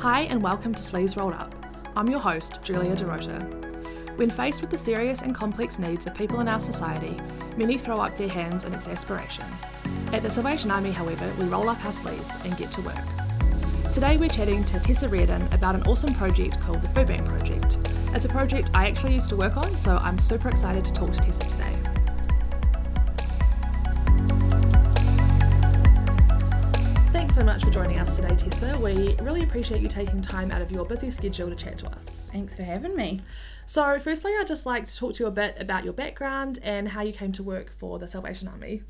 Hi, and welcome to Sleeves Rolled Up. I'm your host, Julia DeRota. When faced with the serious and complex needs of people in our society, many throw up their hands in exasperation. At the Salvation Army, however, we roll up our sleeves and get to work. Today we're chatting to Tessa Reardon about an awesome project called the Food Bank Project. It's a project I actually used to work on, so I'm super excited to talk to Tessa today. So much for joining us today, Tessa. We really appreciate you taking time out of your busy schedule to chat to us. Thanks for having me. So, firstly, I'd just like to talk to you a bit about your background and how you came to work for the Salvation Army.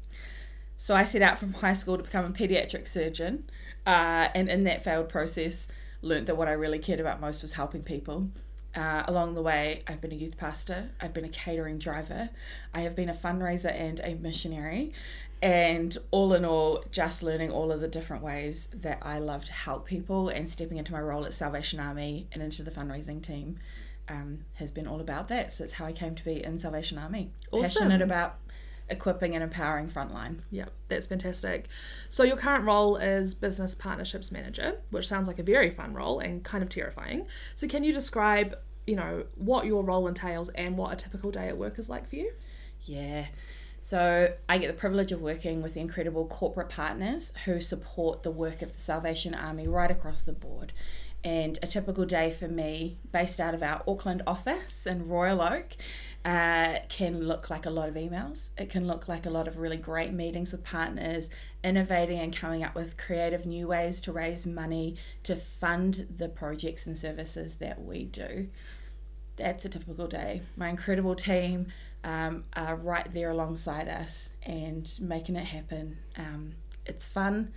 So, I set out from high school to become a paediatric surgeon, uh, and in that failed process, learnt that what I really cared about most was helping people. Uh, along the way, I've been a youth pastor, I've been a catering driver, I have been a fundraiser and a missionary, and all in all, just learning all of the different ways that I love to help people and stepping into my role at Salvation Army and into the fundraising team um, has been all about that. So it's how I came to be in Salvation Army. Awesome. Passionate about equipping and empowering frontline. Yeah, that's fantastic. So, your current role is Business Partnerships Manager, which sounds like a very fun role and kind of terrifying. So, can you describe, you know, what your role entails and what a typical day at work is like for you? Yeah. So, I get the privilege of working with the incredible corporate partners who support the work of the Salvation Army right across the board. And a typical day for me, based out of our Auckland office in Royal Oak, uh, can look like a lot of emails. It can look like a lot of really great meetings with partners, innovating and coming up with creative new ways to raise money to fund the projects and services that we do. That's a typical day. My incredible team um, are right there alongside us and making it happen. Um, it's fun,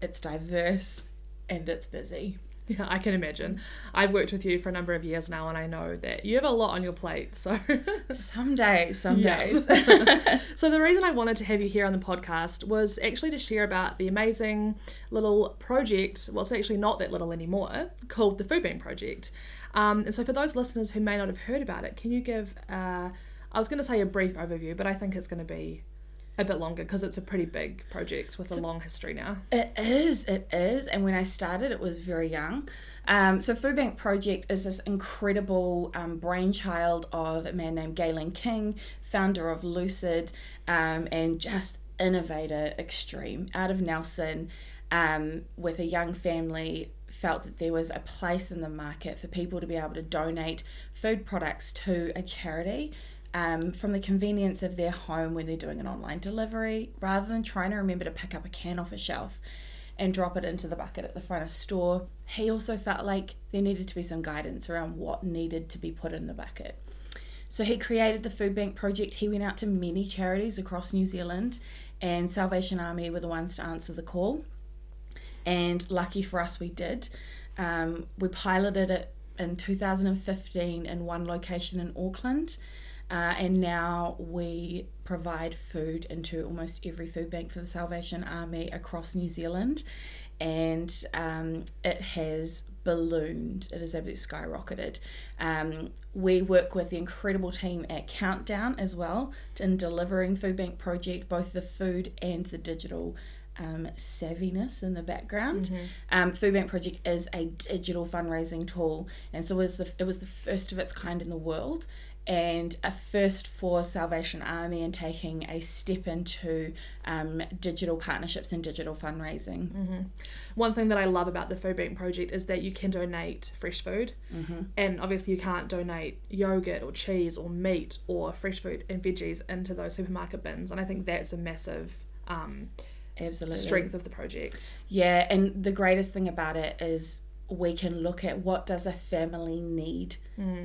it's diverse, and it's busy. Yeah, I can imagine. I've worked with you for a number of years now, and I know that you have a lot on your plate. So, some days, some days. so the reason I wanted to have you here on the podcast was actually to share about the amazing little project. Well, it's actually not that little anymore, called the Food Bank Project. Um, and so, for those listeners who may not have heard about it, can you give? Uh, I was going to say a brief overview, but I think it's going to be a bit longer because it's a pretty big project with a long history now. It is, it is. And when I started, it was very young. Um, so, Food Bank Project is this incredible um, brainchild of a man named Galen King, founder of Lucid, um, and just innovator extreme out of Nelson, um, with a young family. Felt that there was a place in the market for people to be able to donate food products to a charity um, from the convenience of their home when they're doing an online delivery rather than trying to remember to pick up a can off a shelf and drop it into the bucket at the front of store. He also felt like there needed to be some guidance around what needed to be put in the bucket. So he created the Food Bank Project. He went out to many charities across New Zealand, and Salvation Army were the ones to answer the call. And lucky for us, we did. Um, we piloted it in 2015 in one location in Auckland. Uh, and now we provide food into almost every food bank for the Salvation Army across New Zealand, and um, it has ballooned. It has absolutely skyrocketed. Um, we work with the incredible team at Countdown as well in delivering Food Bank Project, both the food and the digital um, savviness in the background. Um, Food Bank Project is a digital fundraising tool, and so it was the it was the first of its kind in the world, and a first for Salvation Army and taking a step into um, digital partnerships and digital fundraising. One thing that I love about the Food Bank Project is that you can donate fresh food, and obviously you can't donate yogurt or cheese or meat or fresh food and veggies into those supermarket bins, and I think that's a massive um, Absolutely. strength of the project. Yeah, and the greatest thing about it is we can look at what does a family need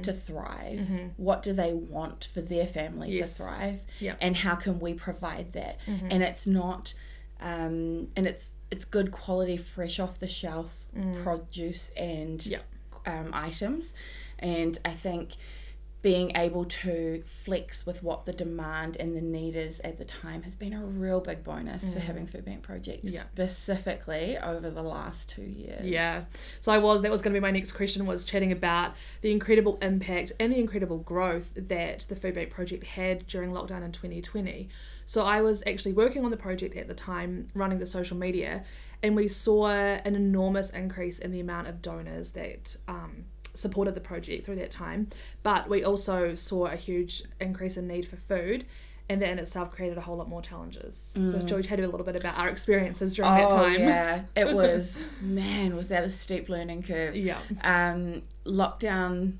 to thrive? What do they want for their family Yes. to thrive? Yep. and how can we provide that? And it's not um, and it's it's good quality fresh off the shelf produce and Yep. um, items. And i think being able to flex with what the demand and the need is at the time has been a real big bonus for having Food Bank Project, Yeah. specifically over the last two years. Yeah. So I was that was going to be my next question was chatting about the incredible impact and the incredible growth that the Food Bank project had during lockdown in 2020. So I was actually working on the project at the time, running the social media, and we saw an enormous increase in the amount of donors that um, supported the project through that time. But we also saw a huge increase in need for food. And that in itself created a whole lot more challenges. So, George, had a little bit about our experiences during that Oh time. yeah, it was man, was that a steep learning curve? Yeah. Um, lockdown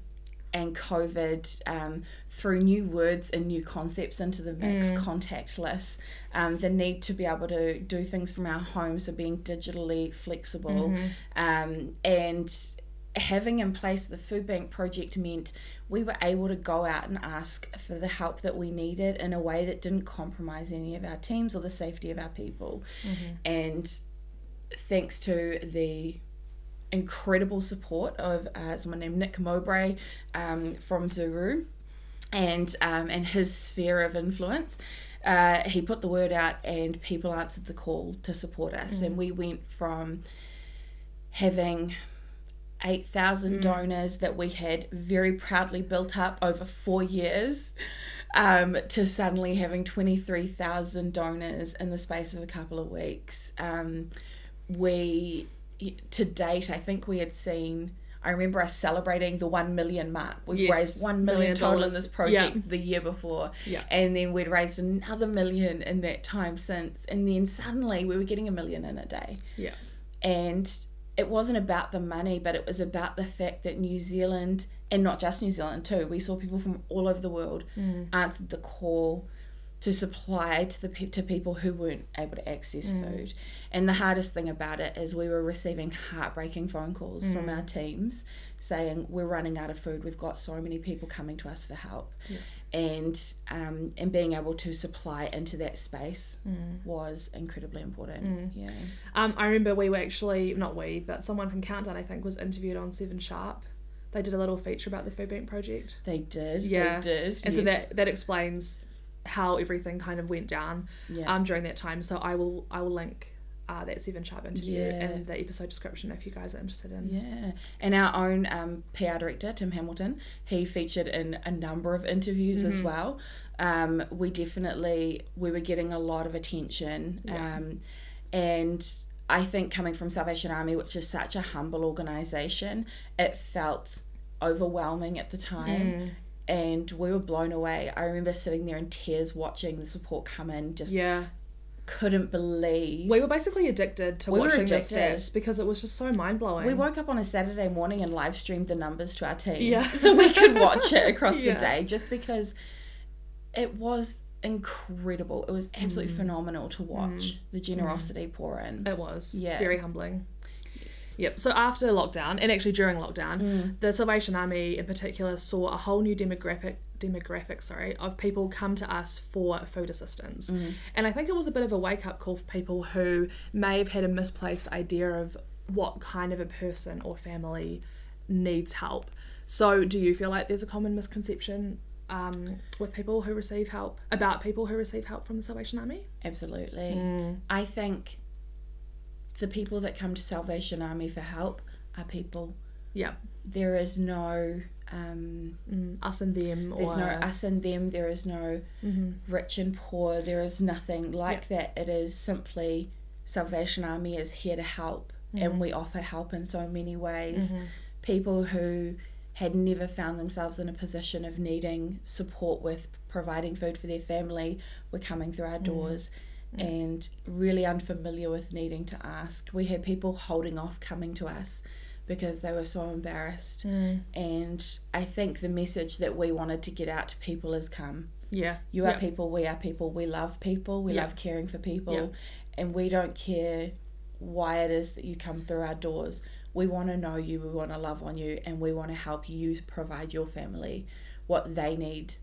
and COVID um, threw new words and new concepts into the mix. Contactless, um, the need to be able to do things from our homes, so being digitally flexible, um, and having in place the food bank project meant we were able to go out and ask for the help that we needed in a way that didn't compromise any of our teams or the safety of our people. And thanks to the incredible support of uh, someone named Nick Mowbray um, from Zuru and um, and his sphere of influence. Uh, he put the word out and people answered the call to support us and we went from having 8,000 donors that we had very proudly built up over four years um, to suddenly having 23,000 donors in the space of a couple of weeks. Um, we, to date, I think we had seen. I remember us celebrating the one million mark. We've Yes, raised one million million total in this project Yeah. the year before, Yeah. and then we'd raised another million in that time since, and then suddenly we were getting a million in a day Yeah. and it wasn't about the money, but it was about the fact that New Zealand, and not just New Zealand too, we saw people from all over the world hmm. answered the call to supply to the pe- to people who weren't able to access hmm. food. And the hardest thing about it is we were receiving heartbreaking phone calls from hmm. our teams saying we're running out of food. We've got so many people coming to us for help. And um, and being able to supply into that space was incredibly important. Yeah. Um, I remember we were actually not we, but someone from Countdown I think was interviewed on Seven Sharp. They did a little feature about the food bank project. They did. Yeah. They did. And so that that explains how everything kind of went down Yeah. um, during that time. So I will I will link uh, that Seven Sharp interview Yeah. in the episode description if you guys are interested in. Yeah, and our own um, PR director Tim Hamilton, he featured in a number of interviews as Mm-hmm. well. Um, we definitely we were getting a lot of attention, um, and I think coming from Salvation Army, which is such a humble organisation, it felt overwhelming at the time. Mm. And we were blown away. I remember sitting there in tears watching the support come in, just Yeah. Couldn't believe. We were basically addicted to We watching the stats because it was just so mind blowing. We woke up on a Saturday morning and live streamed the numbers to our team. Yeah. So we could watch it across Yeah. the day just because it was incredible. It was absolutely Mm. phenomenal to watch the generosity pour in. It was. Yeah. Very humbling. Yep. So after lockdown, and actually during lockdown, Mm. the Salvation Army in particular saw a whole new demographic demographic, sorry, of people come to us for food assistance. Mm. And I think it was a bit of a wake up call for people who may have had a misplaced idea of what kind of a person or family needs help. So do you feel like there's a common misconception um, with people who receive help about people who receive help from the Salvation Army? Absolutely. Mm. I think the people that come to Salvation Army for help are people. Yeah. There is no um, Mm, us and them there's or no us and them. There is no mm-hmm. rich and poor. There is nothing like that. It is simply Salvation Army is here to help, and mm-hmm. we offer help in so many ways. Mm-hmm. People who had never found themselves in a position of needing support with providing food for their family were coming through our doors. And really unfamiliar with needing to ask. We had people holding off coming to us because they were so embarrassed. And I think the message that we wanted to get out to people is come. Yeah. You are Yeah. people, we are people, we love people, we Yeah. love caring for people, Yeah. and we don't care why it is that you come through our doors. We want to know you, we want to love on you, and we want to help you provide your family what they need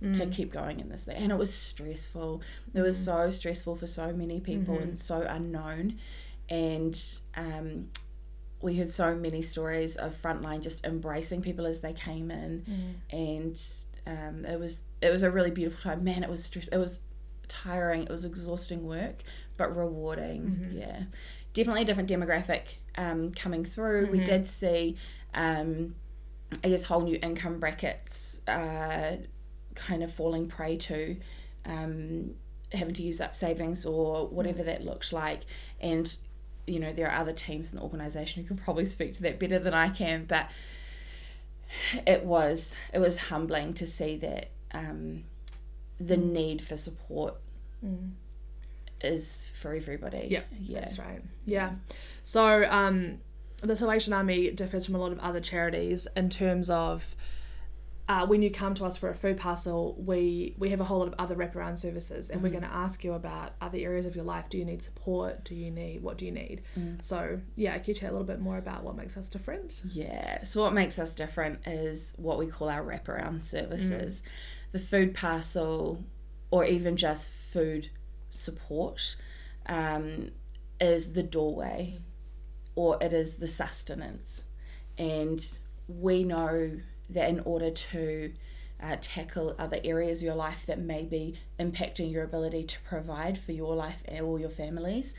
to Mm. keep going in this thing. And it was stressful. It was so stressful for so many people Mm-hmm. and so unknown. And um, we heard so many stories of frontline just embracing people as they came in, and um, it was it was a really beautiful time. Man, it was stress. It was tiring. It was exhausting work, but rewarding. Yeah, definitely a different demographic um, coming through. We did see, um, I guess, whole new income brackets uh, kind of falling prey to. Um, having to use up savings or whatever that looked like and you know there are other teams in the organisation who can probably speak to that better than I can, but it was it was humbling to see that um, the Mm. need for support is for everybody. Yeah, yeah, That's right. Yeah. So um, the Salvation Army differs from a lot of other charities in terms of uh, when you come to us for a food parcel, we we have a whole lot of other wraparound services, and we're going to ask you about other areas of your life. Do you need support? Do you need what do you need? So yeah, can you chat a little bit more about what makes us different? Yeah. So what makes us different is what we call our wraparound services, the food parcel, or even just food support, um, is the doorway, or it is the sustenance, and we know that in order to uh, tackle other areas of your life that may be impacting your ability to provide for your life or your families,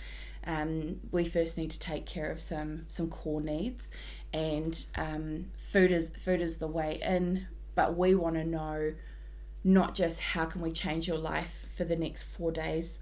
um, we first need to take care of some some core needs, and um, food is food is the way in. But we want to know not just how can we change your life for the next four days,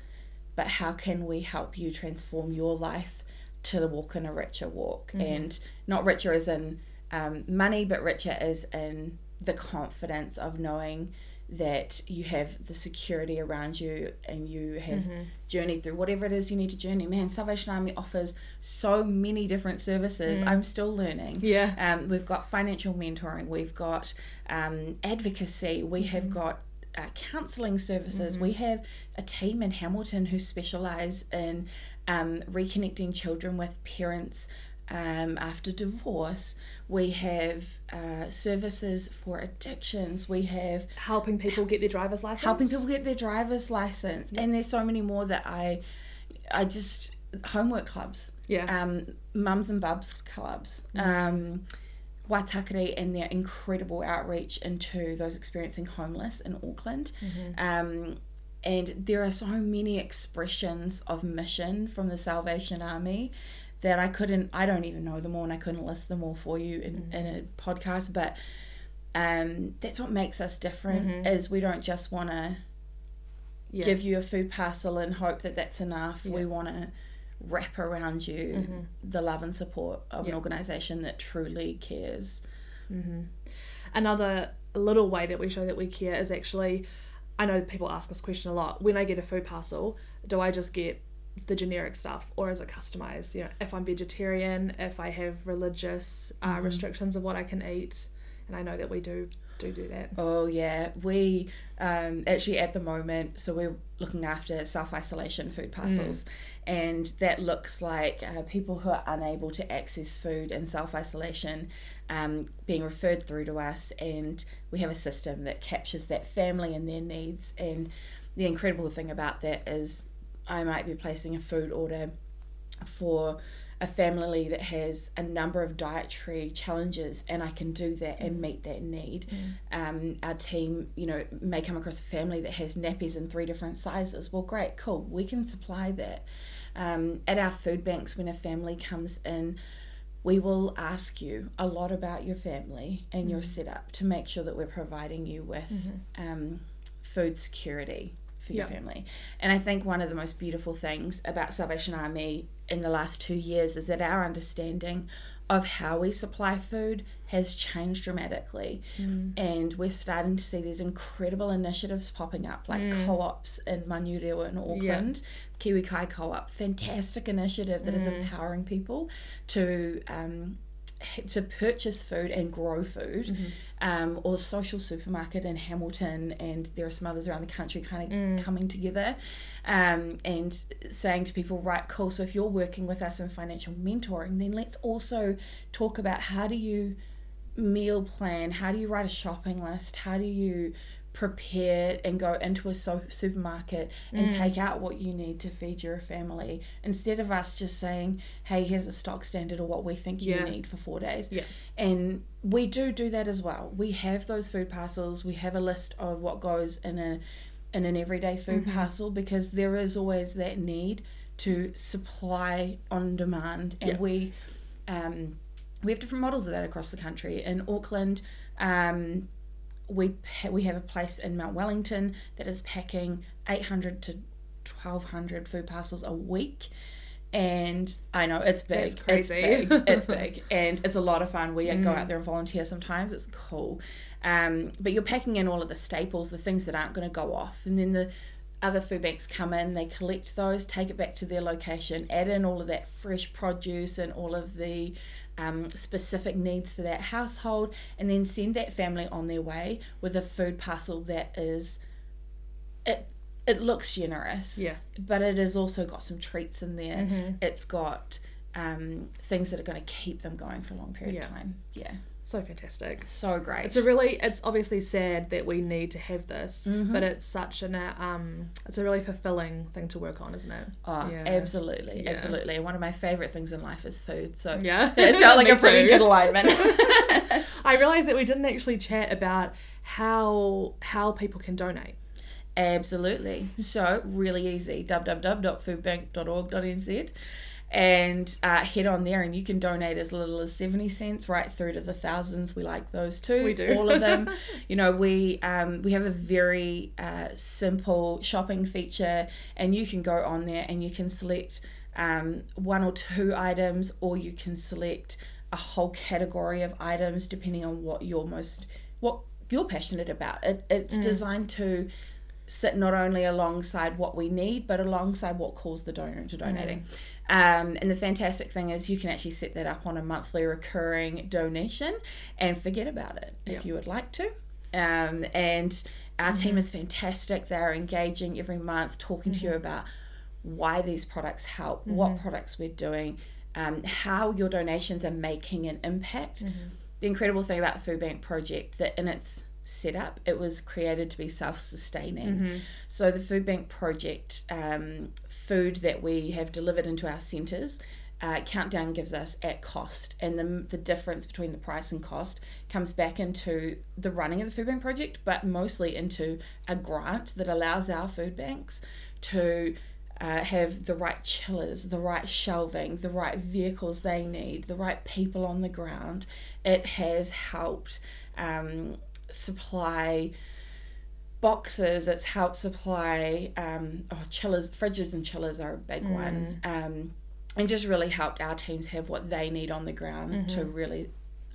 but how can we help you transform your life to walk in a richer walk, and not richer as in um, money, but richer is in the confidence of knowing that you have the security around you and you have journeyed through whatever it is you need to journey. Man, Salvation Army offers so many different services. I'm still learning. Yeah. Um, we've got financial mentoring, we've got um, advocacy, we have got uh, counselling services, we have a team in Hamilton who specialise in um, reconnecting children with parents. Um, after divorce, we have uh, services for addictions. We have Helping people get their driver's license. helping people get their driver's license, and there's so many more that I, I just homework clubs, Yeah. um, mums and bubs clubs, um, Waitakere and their incredible outreach into those experiencing homeless in Auckland. Um, and there are so many expressions of mission from the Salvation Army that I couldn't, I don't even know them all, and I couldn't list them all for you in, mm. in a podcast. But um, that's what makes us different mm-hmm. is we don't just want to Yeah. give you a food parcel and hope that that's enough. We want to wrap around you mm-hmm. the love and support of an organisation that truly cares. Mm-hmm. Another little way that we show that we care is actually, I know people ask this question a lot. When I get a food parcel, do I just get the generic stuff or is it customized? You know, if I'm vegetarian, if I have religious uh, restrictions of what I can eat, and I know that we do do do that. Oh yeah, we um, actually at the moment, so we're looking after self isolation food parcels, and that looks like uh, people who are unable to access food in self isolation um, being referred through to us, and we have a system that captures that family and their needs. And the incredible thing about that is, I might be placing a food order for a family that has a number of dietary challenges and I can do that and meet that need. Um, our team, you know, may come across a family that has nappies in three different sizes. Well, great, cool, we can supply that. Um, at our food banks, when a family comes in, we will ask you a lot about your family and your setup to make sure that we're providing you with um, food security for your Yeah. family. And I think one of the most beautiful things about Salvation Army in the last two years is that our understanding of how we supply food has changed dramatically. Mm. And we're starting to see these incredible initiatives popping up, like mm. co ops in Manurewa in Auckland, Kiwi Kai Co op, fantastic initiative that is mm. empowering people to. Um, to purchase food and grow food, um, or social supermarket in Hamilton, and there are some others around the country kind of coming together, um, and saying to people, right, cool. So if you're working with us in financial mentoring, then let's also talk about how do you meal plan, how do you write a shopping list, how do you prepare and go into a so- supermarket and take out what you need to feed your family instead of us just saying hey here's a stock standard or what we think you need for four days. Yeah. and we do do that as well. We have those food parcels. We have a list of what goes in a in an everyday food Mm-hmm. parcel because there is always that need to supply on demand. And Yeah. we um, we have different models of that across the country. In auckland um, we we have a place in Mount Wellington that is packing 800 to 1200 food parcels a week And I know it's big. It's crazy. big. It's big. And it's a lot of fun. We go out there and volunteer sometimes. It's cool. Um, but you're packing in all of the staples, the things that aren't going to go off. And then the other food banks come in, they collect those, take it back to their location, add in all of that fresh produce and all of the um, specific needs for that household, and then send that family on their way with a food parcel that is it it looks generous Yeah. but it has also got some treats in there Mm-hmm. it's got um, things that are going to keep them going for a long period Yeah. of time yeah So fantastic. so great It's a really, it's obviously sad that we need to have this, Mm-hmm. but it's such an, uh, um, it's a really fulfilling thing to work on, isn't it? Oh, Yeah. absolutely, Yeah. absolutely. One of my favorite things in life is food. So Yeah. it felt like a pretty too. good alignment. I realised that we didn't actually chat about how how people can donate. Absolutely. So, really easy www.foodbank.org.nz and uh, head on there and you can donate as little as 70 cents right through to the thousands. We like those too. We do. All of them. you know, we um, we have a very uh, simple shopping feature and you can go on there and you can select um, one or two items or you can select a whole category of items depending on what you're most what you're passionate about. It, it's designed to sit not only alongside what we need, but alongside what calls the donor into donating. Um, and the fantastic thing is, you can actually set that up on a monthly recurring donation and forget about it Yep. if you would like to. Um, and our team is fantastic. They're engaging every month, talking to you about why these products help, what products we're doing, um, how your donations are making an impact. The incredible thing about the Food Bank project that in its setup, it was created to be self-sustaining. So the Food Bank project, um, food that we have delivered into our centres. Uh, countdown gives us at cost, and the, the difference between the price and cost comes back into the running of the food bank project, but mostly into a grant that allows our food banks to uh, have the right chillers, the right shelving, the right vehicles they need, the right people on the ground. It has helped um, supply boxes. It's helped supply um, oh chillers, fridges and chillers are a big one, um, and just really helped our teams have what they need on the ground to really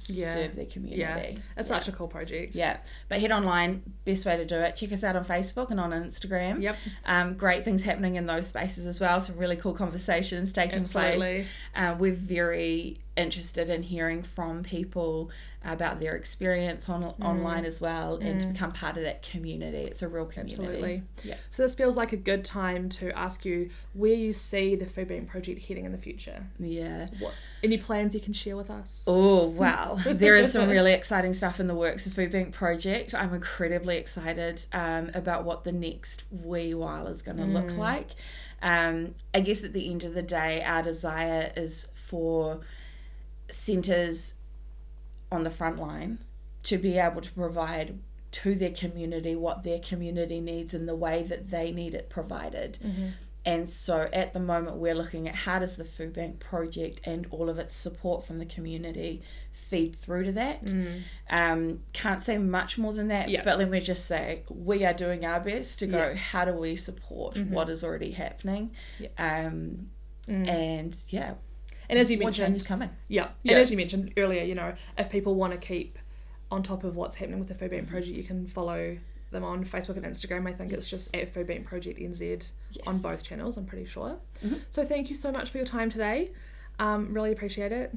Yeah. serve their community. Yeah, it's such a cool project. Yeah, but head online, best way to do it. Check us out on Facebook and on Instagram. Yep. Um, great things happening in those spaces as well. Some really cool conversations taking place. Absolutely. Uh, we're very interested in hearing from people about their experience on Mm. online as well and to become part of that community. It's a real community. Absolutely. Yeah. So this feels like a good time to ask you where you see the Food Bank project heading in the future. Yeah. What any plans you can share with us? Oh, wow. there is some really exciting stuff in the works of Food Bank Project. I'm incredibly excited um, about what the next wee while is going to look like. Um, I guess at the end of the day, our desire is for centres on the front line to be able to provide to their community what their community needs in the way that they need it provided. And so at the moment, we're looking at how does the food bank project and all of its support from the community feed through to that. Um, can't say much more than that, Yeah. but let me just say we are doing our best to go, Yeah. how do we support what is already happening? Yeah. Um, And yeah, And as you what change mentioned, coming. yeah, Yeah. and as you mentioned earlier, you know, if people want to keep on top of what's happening with the Food Bank project, you can follow them on Facebook and Instagram. I think it's just at Food Bank Project NZ Yes. on both channels. I'm pretty sure. Mhm. So thank you so much for your time today. Um, really appreciate it.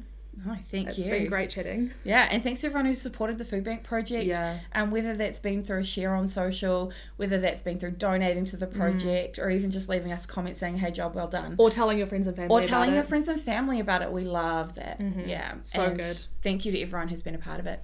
Oh, thank It's you. It's been great chatting. Yeah, and thanks everyone who's supported the Food Bank project. Yeah. Um, whether that's been through a share on social, whether that's been through donating to Mm. the project, or even just leaving us comments saying, "Hey, job well done," Or telling your friends and family. or about telling it. your friends and family about it. We love that. Yeah, So And good. Thank you to everyone who's been a part of it.